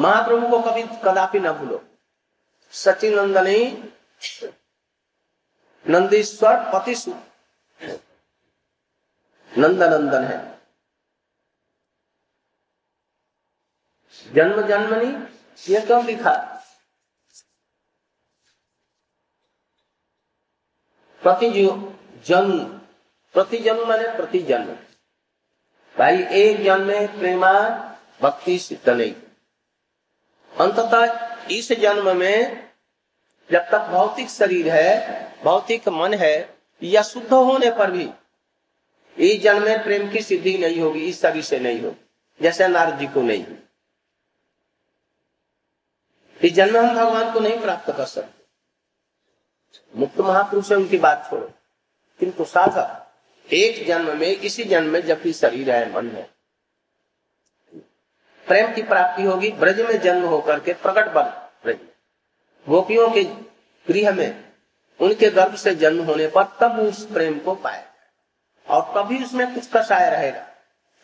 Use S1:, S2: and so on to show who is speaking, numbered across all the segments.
S1: महाप्रभु को कभी कदापि न भूलो। सचिन नंदनी नंदीश्वर पति नंदनंदन है। जन्म जन्मनी, ये क्यों लिखा? प्रति जन्म प्रति जन्म माने प्रति जन्म भाई, एक जन्म में प्रेमा, भक्ति सिद्ध नहीं। अंततः इस जन्म में जब तक भौतिक शरीर है, भौतिक मन है, या शुद्ध होने पर भी, इस जन्म में प्रेम की सिद्धि नहीं होगी, इस शरीर से नहीं होगी, जैसे नारद जी को नहीं। इस जन्म हम भगवान को नहीं प्राप्त कर सकते। मुक्त महापुरुष है, उनकी बात छोड़ो। किंतु साधक एक जन्म में, इसी जन्म में जब भी शरीर है, मन है प्रेम की प्राप्ति होगी, ब्रज में जन्म होकर के प्रकट बन ब्रज गोपियों के गृह में उनके गर्भ से जन्म होने पर तब उस प्रेम को पाए और तभी उसमें कुछ कषाय रहेगा।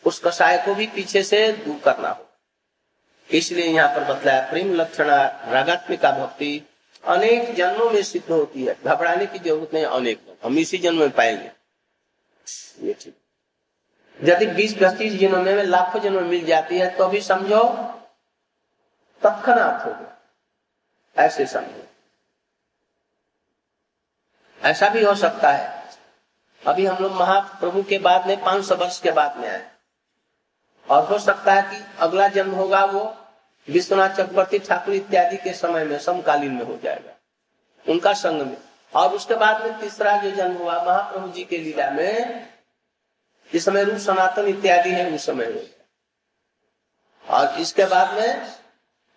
S1: उस कषाय को भी पीछे से दूर करना हो इसलिए यहाँ पर बतलाया, प्रेम लक्षण रागात्मिका भक्ति अनेक जन्मों में सिद्ध होती है। घबराने की ज़रूरत नहीं, अनेक। हम इसी जन्म में पाएँगे। ये ठीक। यदि बीस पच्चीस जन्म में लाखों जन्म मिल जाती है तो अभी समझो तत्नाथ हो गया। ऐसे समझो। ऐसा भी हो सकता है। अभी हम लोग महाप्रभु के बाद में, पाँच सौ वर्ष के बाद में आए। और हो सकता है कि अगला जन्म होगा वो विश्वनाथ चक्रवर्ती ठाकुर इत्यादि के समय में, समकालीन में हो जाएगा, उनका संग में। और उसके बाद में तीसरा जो जन्म हुआ, महाप्रभु जी के लीला में जिस समय रूप सनातन इत्यादि है, उस समय गया और इसके बाद में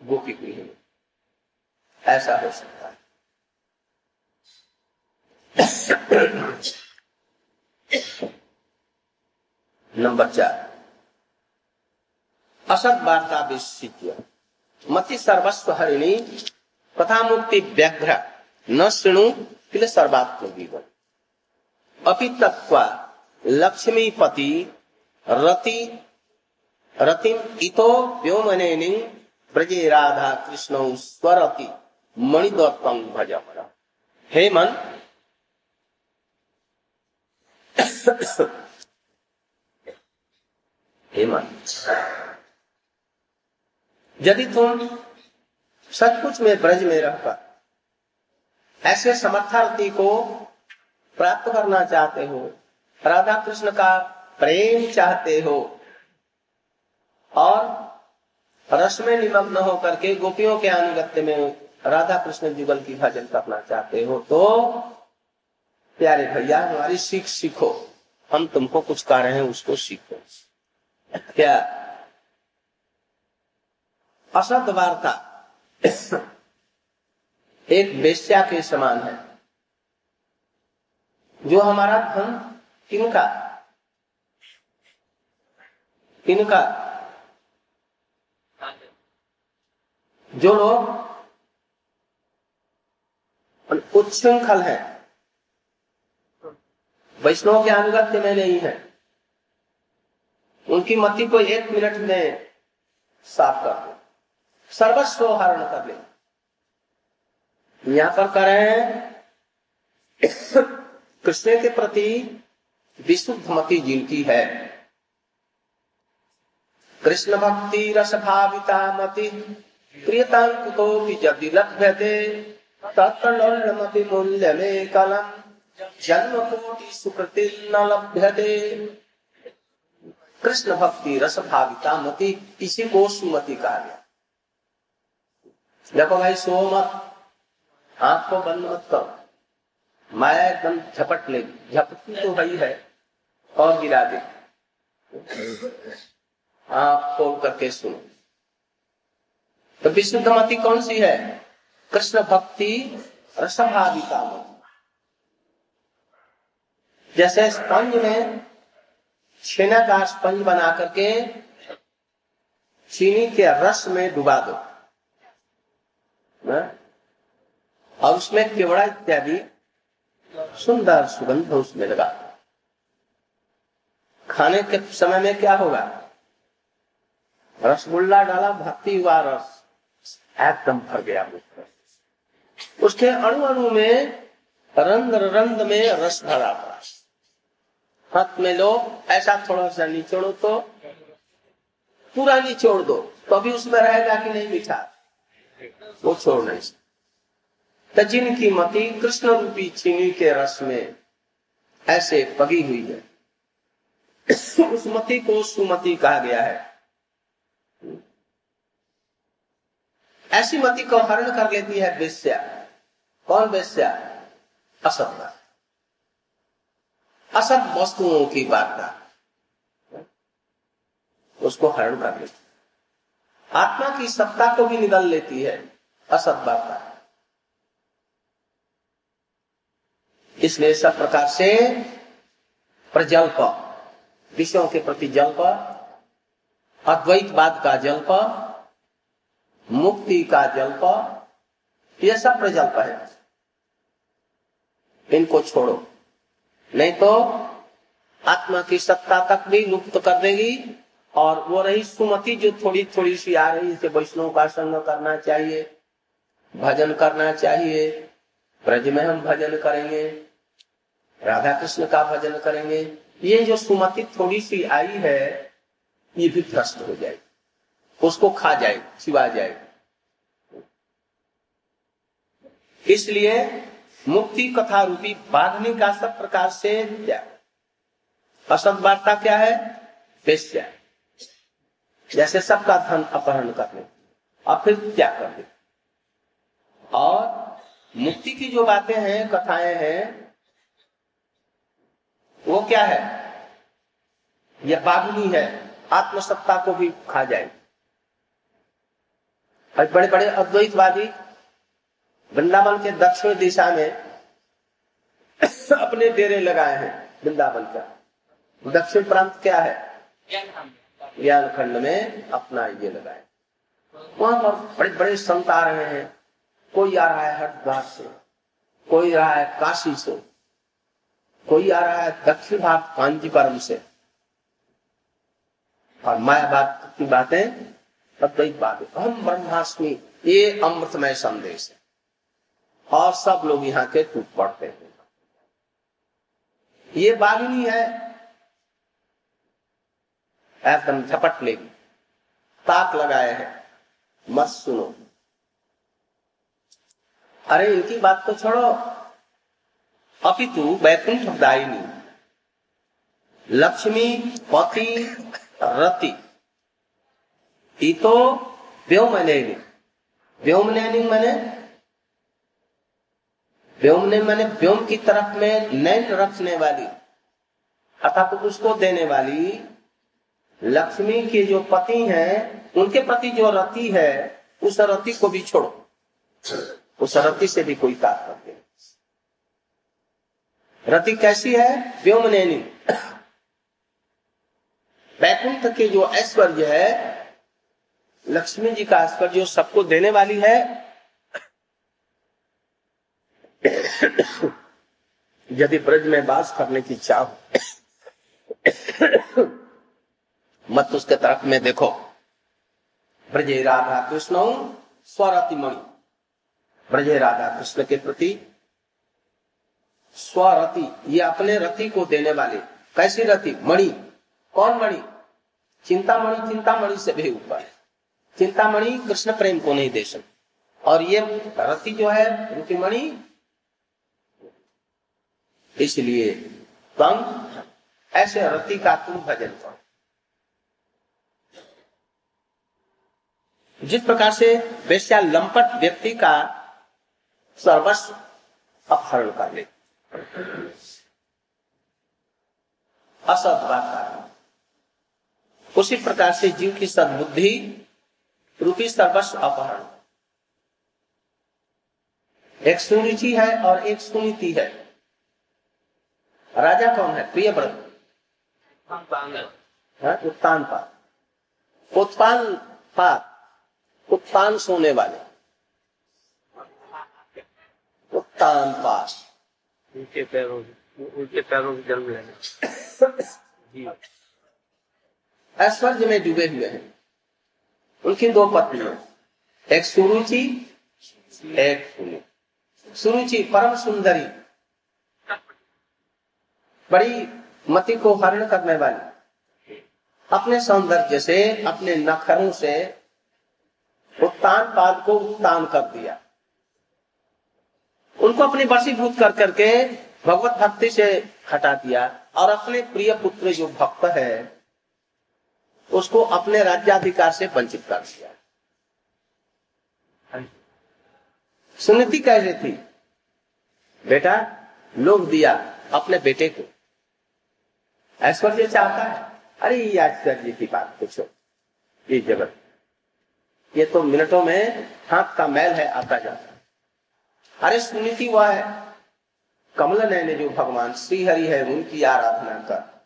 S1: गोपी गृह में ऐसा हो सकता है। नंबर चार। असत वार्ता विशिष्य मति सर्वस्व हरिणी कथा मुक्ति व्याघ्र न श्रृणु किल सर्वात्म जीवन। अपि तत्वा लक्ष्मीपति रति, रतिम इतो व्योमने ब्रजे राधा कृष्ण स्वरति मणिदत्तम भज हे मन। हे मन। यदि तुम सचमुच में ब्रज में रहकर ऐसे समर्थार्थी को प्राप्त करना चाहते हो राधा कृष्ण का प्रेम चाहते हो और रस में निमग्न होकर के गोपियों के अनुगत्य में राधा कृष्ण युगल की भजन करना चाहते हो तो प्यारे भैया, हमारी सीख सीखो। हम तुमको कुछ कह रहे हैं, उसको सीखो। क्या? असत वार्ता एक वेश्या के समान है, जो हमारा धन किनका किनका जो लोग उच्छृंखल है। वैष्णव के अनुगत्य में नहीं है। उनकी मति को एक मिनट में साफ़ कर दो। सर्वस्व हरण कर ले। यहाँ पर करें कृष्ण के प्रति विशुद्ध मति जिनकी है। कृष्ण भक्ति रस भाविता मति प्रियतांकुतो यदि लभ्यते तत्मति मूल्य में कलम जन्म कोटि सुकृति न लभ्यते। कृष्ण भक्ति रस भाविता मति, इसी को सुमति कहा गया। देखो भाई सो मत आँख को बंद मत करो। मैं एकदम झपट ले, झपटती तो भाई है। और गिरा दे। आँख खोल करके सुनो। तो विशुद्ध मति कौन सी है? कृष्ण भक्ति रसभाविता मति। जैसे स्पंज में छेना का स्पंज बना करके चीनी के रस में डुबा दो। ना? और उसमें केवड़ा इत्यादि सुंदर सुगंध उसमें लगा खाने के समय में क्या होगा? रसगुल्ला डाला, भक्ति हुआ रस। एकदम भर गया उसके अणु अणु में रंग रंग में रस भरा पड़ा हाथ में लो, ऐसा थोड़ा सा निचोड़ो तो पूरा निचोड़ दो तो अभी उसमें रहेगा कि नहीं मीठा? वो छोड़ नहीं सकता। जिनकी मति कृष्ण रूपी चीनी के रस में ऐसे पगी हुई है उस मति को सुमति कहा गया है। ऐसी मति को हरण कर लेती है वेश्या। कौन वेश्या? असत असत वस्तुओं की वार्ता। उसको हरण कर लेती आत्मा की सत्ता को भी निगल लेती है। असत वार्ता। इसलिए सब प्रकार से प्रजल प्रजल्प विषयों के प्रति जल्प अद्वैतवाद का जल्प मुक्ति का जल्प यह सब प्रजल्प है। इनको छोड़ो। नहीं तो आत्मा की सत्ता तक भी लुप्त कर देगी और वो रही सुमति जो थोड़ी थोड़ी सी आ रही है वैष्णव का संग करना चाहिए, भजन करना चाहिए, ब्रज में हम भजन करेंगे, राधा कृष्ण का भजन करेंगे। ये जो सुमति थोड़ी सी आई है, ये भी भ्रष्ट हो जाएगी। उसको खा जाए सिवा जाए इसलिए मुक्ति कथा रूपी बाधनी का सब प्रकार से त्याग असत वार्ता क्या है? वेश्या जैसे सबका धन अपहरण करने और फिर कर दे और मुक्ति की जो बातें हैं, कथाएँ हैं वो क्या है? यह बागुनी है आत्मसत्ता को भी खा जाए बड़े बड़े अद्वैतवादी वृंदावन के दक्षिण दिशा में अपने डेरे लगाए हैं वृंदावन का। दक्षिण प्रांत क्या है? ज्ञान खंड में अपना ये लगाए। वहाँ पर बड़े बड़े संत आ रहे हैं। कोई आ रहा है हरिद्वार से, कोई रहा है काशी से। कोई आ रहा है दक्षिण भारत कांजीपुरम से। और मायावाद की बातें अद्वैत बात हम ब्रह्माष्टमी ये अमृतमय संदेश है। और सब लोग यहाँ के टूट पड़ते हैं। ये बागिनी है एकदम झपट लेगी ताक लगाए हैं, मत सुनो। अरे इनकी बात तो छोड़ो अपितु वैकुंठ दायिनी लक्ष्मी पति रति तो व्योमनैनी व्योमनैनी मैंने व्योमने मैंने व्योम की तरफ़ में नैन रखने वाली अर्थात उसको देने वाली लक्ष्मी के जो पति हैं उनके प्रति जो रति है उस रति को भी छोड़ो उस रति से भी कोई तात्पर्य रति कैसी है? व्योमनैनी वैकुंठ के जो ऐश्वर्य है, लक्ष्मी जी का ऐश्वर्य जो सबको देने वाली है। यदि ब्रज में बास करने की चाह मत उसके तरफ़ में देखो। ब्रजे राधा कृष्ण स्वरति मणि ब्रजे राधा कृष्ण के प्रति स्वरति ये अपने रति को देने वाले। कैसी रति? मणि। कौन मणि? चिंतामणि चिंतामणि से भी ऊपर। चिंतामणि कृष्ण प्रेम को नहीं दे सकते। और ये रति जो है रुति मणि। इसलिए तुम, ऐसे रति का तुम भजन करो। जिस प्रकार से वैश्या लंपट व्यक्ति का सर्वस्व अपहरण कर ले। बात उसी प्रकार से जीव की सदबुद्धि रूपी सर्वस्व अपहरण। एक सुनिचि है और एक सुनीति है। राजा कौन है? प्रिय व्रत हाँ, उत्तान पात उत्पान पात उत्तान सोने वाले। उत्तान पास
S2: उनके पैरों उनके पैरों से जन्म लेना।
S1: ऐश्वर्य में डूबे हुए हैं। उनकी दो पत्नियाँ, एक सुरुचि एक सुरुचि परम सुंदरी, बड़ी मति को हरण करने वाली। अपने सौंदर्य से, अपने नखरों से उत्तान पाद को उत्तान कर दिया। उनको अपनी वशीभूत कर करके भगवत भक्ति से हटा दिया और अपने प्रिय पुत्र जो भक्त है, उसको अपने राज्याधिकार से वंचित कर दिया। सुनीति रही थी, बेटा लोग दिया अपने बेटे को। ऐश्वर्य चाहता है? अरे, ये आश्चर्य की बात पूछो। ये जगत, ये तो मिनटों में हाथ का मैल है, आता जाता अरे सुनीति वह है। कमल नयने जो भगवान श्री हरि है उनकी आराधना कर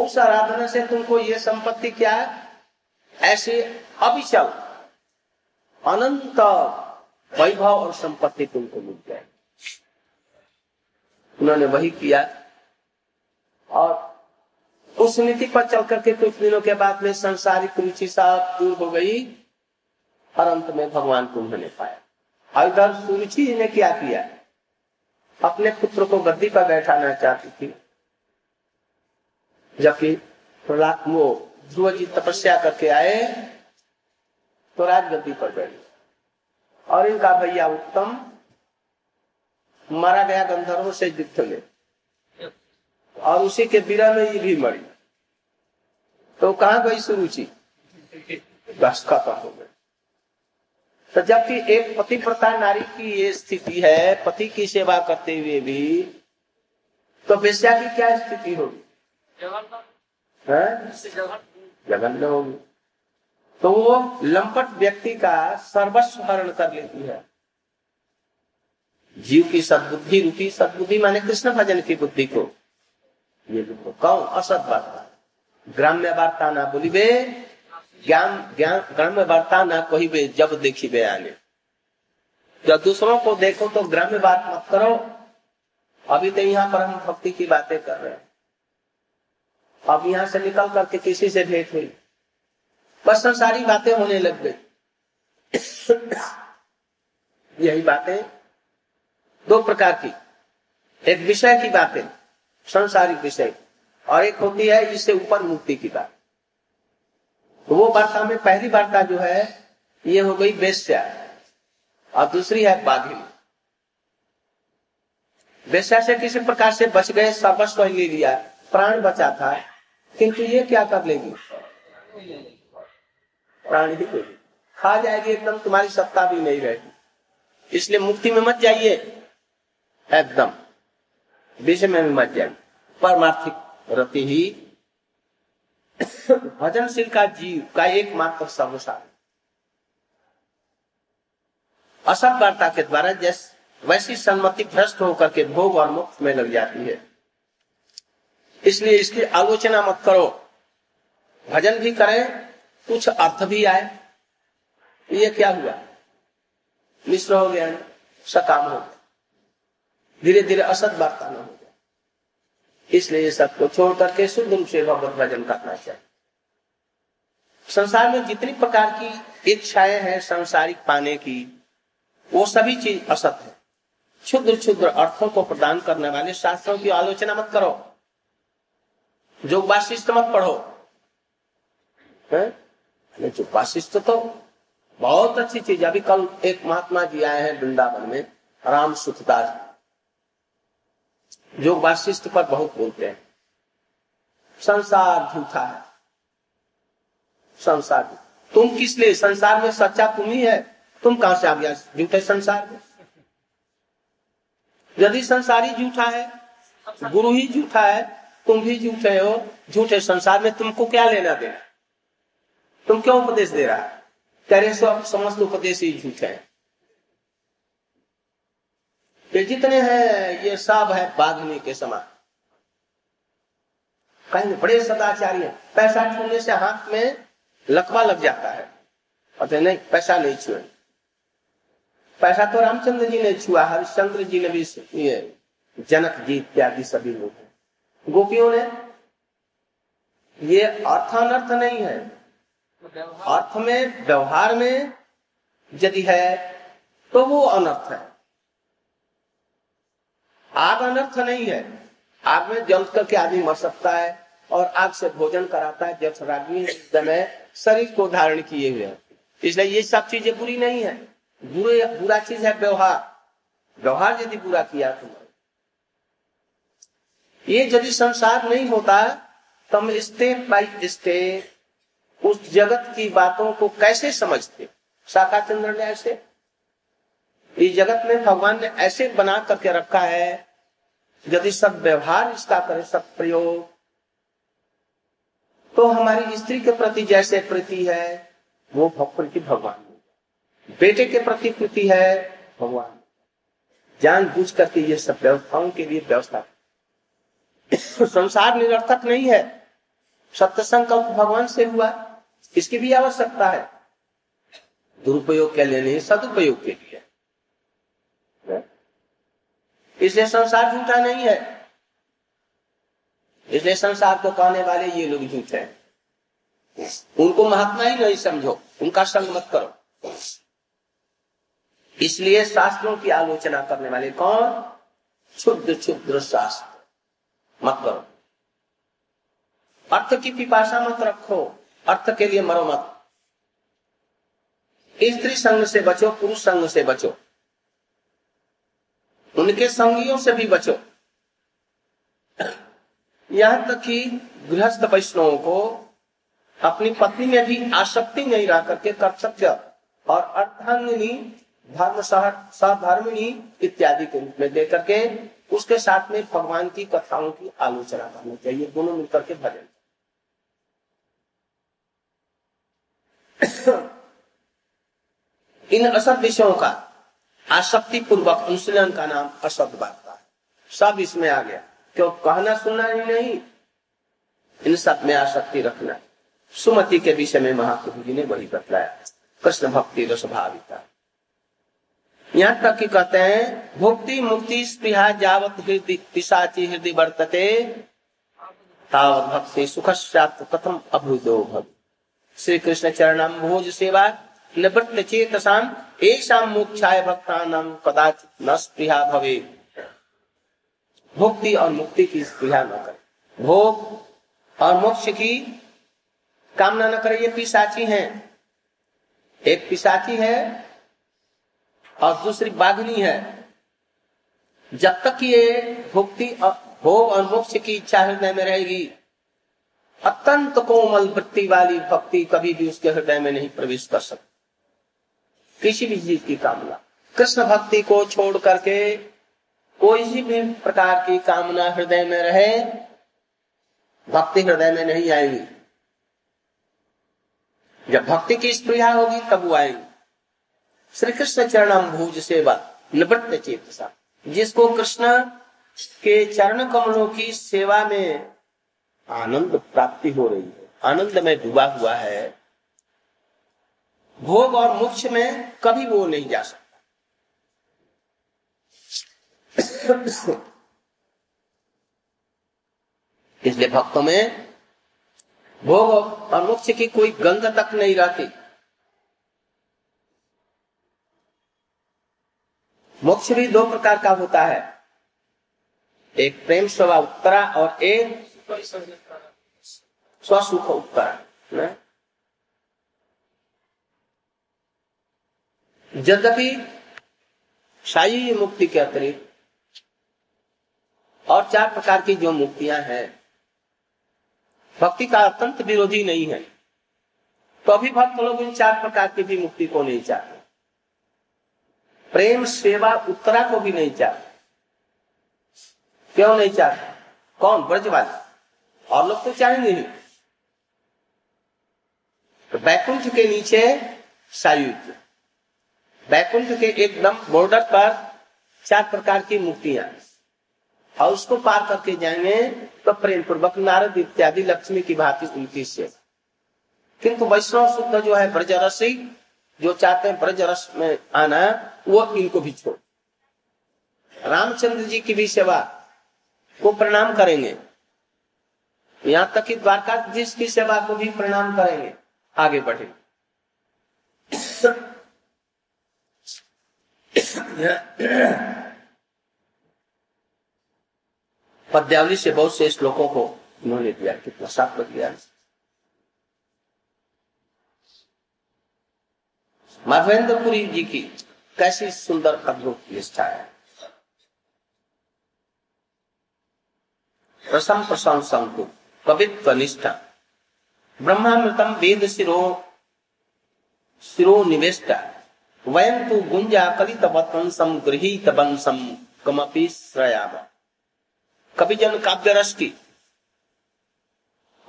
S1: उस आराधना से तुमको ये संपत्ति क्या है? ऐसे अभिचल अनंत वैभव और संपत्ति तुमको मिल जाए। उन्होंने वही किया। और उस नीति पर चल करके कुछ दिनों के बाद में संसारिक रुचि सब दूर हो गई। और अंत में भगवान को उन्होंने पाया। इधर सुरुचि जी ने क्या किया? अपने पुत्र को गद्दी पर बैठाना चाहती थी। जबकि वो ध्रुव जी तपस्या करके आए तो राजगद्दी पर बैठ और इनका भैया उत्तम मारा गया गंधर्व से युद्ध में और उसी के बिरा में ये भी मरी। तो कहा गई सुरुचि बस खत्म हो गई। तो जबकि एक पति प्रथा नारी की ये स्थिति है पति की सेवा करते हुए भी तो वेश्या की क्या स्थिति होगी? जघन्य होगी तो वो लंपट व्यक्ति का सर्वस्व हरण कर लेती है। जीव की सदबुद्धि रूपी सदबुद्धि माने कृष्ण भजन की बुद्धि को। ये देखो कौन असत वार्ता ग्राम्य वार्ता ना बोलिबे ज्ञान ज्ञान, ग्राम्य वार्ता ना कही जब देखी बे आने। जब दूसरों को देखो तो ग्राम्य बात मत करो। अभी तो यहाँ पर हम भक्ति की बातें कर रहे हैं। अब यहाँ से निकल करके किसी से भेंट हुई। बस सारी बातें होने लग गई। यही बातें दो प्रकार की। एक विषय की बातें, संसारिक विषय। और एक होती है इससे ऊपर मुक्ति की बात। तो वो वार्ता में पहली वार्ता जो है, ये हो गई वेश्या और दूसरी है बाधिनी वेश्या से किसी प्रकार से बच गए, सर्वस्व ले लिया, प्राण बचा था, किंतु ये क्या कर लेगी? प्राण ही खा जाएगी एकदम, तुम्हारी सत्ता भी नहीं रहेगी। इसलिए मुक्ति में मत जाइए। एकदम। विषय में भी मत जाइए। परमार्थिक रति ही भजनशील का जीव का एकमात्र सर्वसार असत वार्ता के द्वारा जैसे वैसी सम्मति भ्रष्ट होकर के भोग और मुक्त में लग जाती है। इसलिए इसकी आलोचना मत करो। भजन भी करें, कुछ अर्थ भी आए। ये क्या हुआ? मिश्र हो गया, सकाम हो गया। धीरे धीरे असत वार्ता न हो। इसलिए सबको छोड़ करके शुद्ध रूप से भगवत भजन करना चाहिए। संसार में जितनी प्रकार की इच्छाएँ हैं सांसारिक पाने की, वो सभी चीज़ असत है। क्षुद्र क्षुद्र अर्थों को प्रदान करने वाले शास्त्रों की आलोचना मत करो। जो वाशिष्ठ मत पढ़ो। है? जो वाशिष्ठ तो बहुत अच्छी चीज़ अभी कल एक महात्मा जी आए हैं वृंदावन में, राम सुखदास जो वाशिष्ठ पर बहुत बोलते हैं। संसार झूठा है। संसार। तुम किस लिए? संसार में सच्चा तुम ही है। तुम कहाँ से आ गया? झूठे संसार में। यदि संसारी झूठा है, गुरु ही झूठा है, तुम भी झूठे हो, झूठे संसार में तुमको क्या लेना देना? तुम क्यों उपदेश दे रहा है? तेरे सब समस्त उपदेश ही झूठे हैं। ये जितने हैं, ये सब है बाघनी के समान। कहीं बड़े सदाचारी पैसा छूने से हाथ में लकवा लग जाता है। और नहीं, पैसा नहीं छुए। पैसा तो रामचंद्र जी ने छुआ, हरिश्चंद्र जी ने भी ये जनक जी इत्यादि सभी लोग गोपियों ने ये अर्थानर्थ नहीं है। अर्थ में, व्यवहार में यदि है तो वो अनर्थ है। आग अनर्थ नहीं है। आग में जल करके आदमी मर सकता है और आग से भोजन कराता है, जब रागी समय शरीर को धारण किए हुए इसलिए ये सब चीज़ें बुरी नहीं है। बुरे, बुरा चीज़ है व्यवहार। व्यवहार यदि बुरा किया तो ये यदि संसार नहीं होता तो हम स्टेप बाई स्टेप उस जगत की बातों को कैसे समझते? शाखा चंद्र ने ऐसे इस जगत में भगवान ने ऐसे बना करके रखा है, यदि सब व्यवहार इसका करे, सब प्रयोग तो हमारी स्त्री के प्रति जैसे प्रीति है, वो प्रति भगवान बेटे के प्रति प्रीति है, भगवान। जान बुझ करके ये सब व्यवस्थाओं के लिए व्यवस्था संसार निरर्थक नहीं है। सत्य संकल्प भगवान से हुआ। इसकी भी आवश्यकता है। दुरुपयोग के लिए नहीं, सदुपयोग के लिए। इसलिए संसार झूठा नहीं है। इसलिए संसार को कहने वाले ये लोग झूठे हैं। उनको महात्मा ही नहीं समझो, उनका संग मत करो। इसलिए शास्त्रों की आलोचना करने वाले कौन? क्षुद्र क्षुद्र शास्त्र। मत करो। अर्थ की पिपाशा मत रखो। अर्थ के लिए मरो मत। स्त्री संग से बचो, पुरुष संग से बचो। उनके संगियों से भी बचो। यहाँ तक कि गृहस्थ वैष्णवों को अपनी पत्नी में भी आसक्ति नहीं रह करके कर्तव्य और अर्धांगिनी धर्म सधर्मिणी इत्यादि के रूप में दे करके उसके साथ में भगवान की कथाओं की आलोचना करनी चाहिए। दोनों मिलकर के भजन। इन असत विषयों का आसक्ति पूर्वक अनुशीलन का नाम असत वार्ता है। सब इसमें आ गया। क्यों? कहना, सुनना ही नहीं। इन सब में आसक्ति रखना। सुमति के विषय में महाप्रभु जी ने वही बतलाया। कृष्ण भक्ति रसभाविता यहाँ तक कि कहते हैं, भुक्ति, मुक्ति, स्पृहा जावत हृदय पिशाची हृदय वर्तते। तावत भक्ति सुख कथम अभुदो भव श्री कृष्ण चरणम भोज सेवा। निवृत्त चेतसाम ऐसा मोक्षाय भक्तानाम कदाचित न स्पृहा भवे भुक्ति और मुक्ति की स्प्रिया न करे। भोग और मोक्ष की कामना न करे, ये पिशाची है। एक पिशाची है और दूसरी बाघनी है। जब तक ये भुक्ति भोग और मोक्ष की इच्छा हृदय में रहेगी, अत्यंत कोमल वृत्ति वाली भक्ति कभी भी उसके हृदय में नहीं प्रवेश कर सकती। किसी भी चीज़ की कामना। कृष्ण भक्ति को छोड़ करके कोई भी प्रकार की कामना हृदय में रहे, भक्ति हृदय में नहीं आएगी। जब भक्ति की स्प्रिया होगी, तब वो आएगी। श्री कृष्ण चरण भूज सेवा, निवृत्त चेत जिसको कृष्ण के चरण कमलों की सेवा में आनंद प्राप्ति हो रही है। आनंद में डूबा हुआ है। भोग और मोक्ष में कभी वो नहीं जा सकता। इसलिए भक्तों में भोग और मोक्ष की कोई गंध तक नहीं रहती। मोक्ष भी दो प्रकार का होता है। एक प्रेम स्वभा उत्तरा और एक स्वसुख उत्तरा यद्यपि शाही मुक्ति के अतिरिक्त और चार प्रकार की जो मुक्तियाँ हैं, भक्ति का अत्यंत विरोधी नहीं है। तो अभी भक्त लोग इन चार प्रकार की भी मुक्ति को नहीं चाहते। प्रेम, सेवा, उत्तरा को भी नहीं चाहते। क्यों नहीं चाहते? कौन? ब्रजवाली। और लोग तो चाहेंगे ही। तो बैकुंठ के नीचे सायुज्य बैकुंठ के एकदम बॉर्डर पर चार प्रकार की मुक्तियाँ और उसको पार करके जाएँगे तो प्रेम पूर्वक नारद इत्यादि लक्ष्मी की भांति उनकी से किंतु वैष्णव शुद्ध जो है ब्रजरसी, जो चाहते हैं ब्रजरस में आना, वो इनको भी छोड़। रामचंद्र जी की भी सेवा को प्रणाम करेंगे। यहाँ तक कि द्वारका की सेवा को भी प्रणाम करेंगे। आगे बढ़ेंगे पद्यावली से बहुत से श्लोकों को उन्होंने दिया, कितना साफ़ दिया। माधवेंद्रपुरी जी की कैसी सुंदर अद्भुत निष्ठा है। प्रसम प्रशंसंकु कवित्व निष्ठा। ब्रह्मामृतम वेद शिरो शिरो निवेष्टा वयं तो गुंजा कलित वंशम कमपि श्रयाम। कवि जन काव्य रस की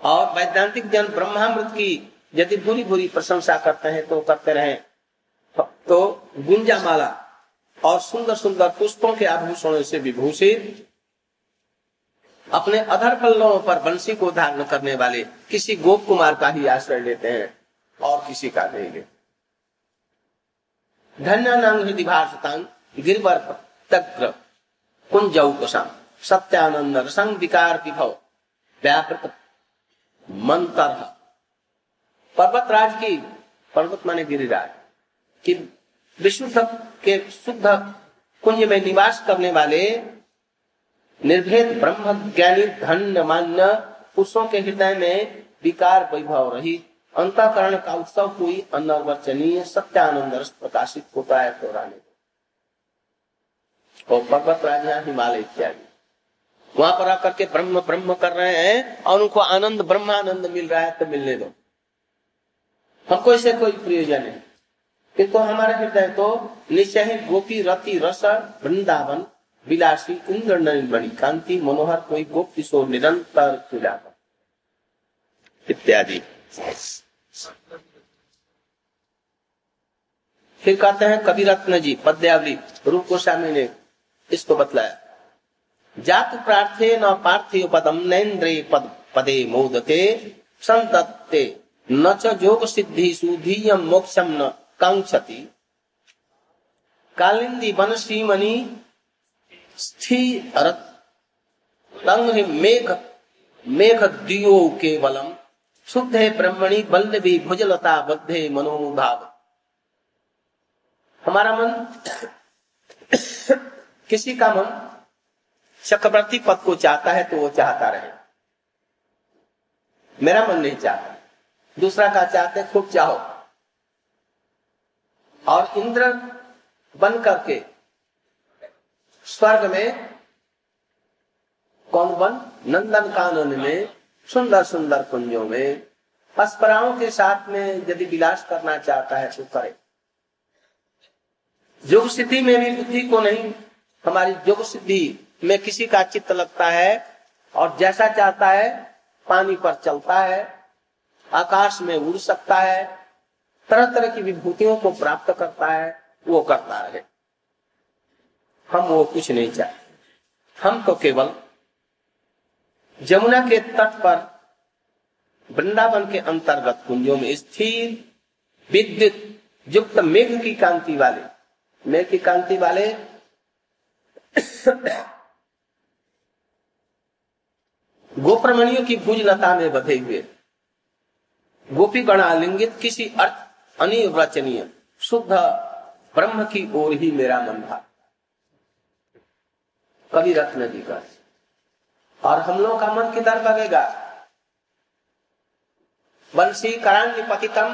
S1: और वैदांतिक जन ब्रह्मामृत की यदि बुरी बुरी प्रशंसा करते हैं तो करते रहे। तो गुंजा माला और सुंदर सुंदर पुष्पों के आभूषणों से विभूषित, अपने अधर पल्लों पर बंसी को धारण करने वाले किसी गोप कुमार का ही आश्रय लेते हैं और किसी का नहीं लेते। धन्यानांग हृदय भाषतांग गिरवर तग्र कुंजौकसम सत्यानंद रसंग विकार विभव व्यापृत मंतर पर्वत राज की पर्वत माने गिरिराज कि विशुद्ध के शुद्ध कुंज में निवास करने वाले निर्भेद ब्रह्म ज्ञानी धन्य मान्य पुरुषों के हृदय में विकार वैभव रही अंतकरण का उत्सव कोई अनर्वचनीय सत्यानंद रस प्रकाशित होता है पौराणिक और पर्वत राजा हिमालय इत्यादि। वहाँ पर आकर के ब्रह्म ब्रह्म कर रहे हैं और उनको आनंद, ब्रह्मानंद मिल रहा है तो मिलने दो। हमको इससे कोई प्रयोजन है। किंतु तो हमारे हृदय तो निश्चय ही गोपी, रति, रस, वृंदावन, विलासी, इंद्र बड़ी कांति, मनोहर, कोई गोप किशोर निरंतर इत्यादि। फिर कहते हैं कवि रत्न जी, पद्यावली रूप गोस्वामी ने इसको बतलाया। जात प्रार्थे न पार्थिव पदम, नैन्द्रे पद, पदे मोदते संतत्ते, न च जोग सिद्धि सुधीयम मोक्षम न कांक्षति कालिंदी वन श्रीमणि स्थिर मेघ मेघ दियो केवलम। शुद्धे ब्रह्मणि बल्लभी भुजलता बद्धे मनोभाव हमारा मन किसी का मन चक्रवर्ती पद को चाहता है तो वो चाहता रहे। मेरा मन नहीं चाहता। दूसरा का चाहते खूब चाहो। और इंद्र बन करके स्वर्ग में कौन बन? नंदन कानन में सुंदर सुंदर कुंजों में अस्पराओं के साथ में यदि विलास करना चाहता है तो करे। योग सिद्धि में भी बुद्धि को नहीं, हमारी योग सिद्धि में किसी का चित्त लगता है और जैसा चाहता है, पानी पर चलता है, आकाश में उड़ सकता है तरह तरह की विभूतियों को प्राप्त करता है, वो करता रहे। हम वो कुछ नहीं चाहते। हम तो केवल जमुना के तट पर वृंदावन के अंतर्गत कुंजों में स्थिर विद्युत युक्त मेघ की कांति वाले, मेघ की कांति वाले गोप्रमणियों की भुज लता में बधे हुए गोपी गणालिंगित किसी अर्थ अनिर्वचनीय, शुद्ध ब्रह्म की ओर ही मेरा मन था कवि रत्न जी का और हम लोग का मन किधर भगेगा? बंसी करण पतितम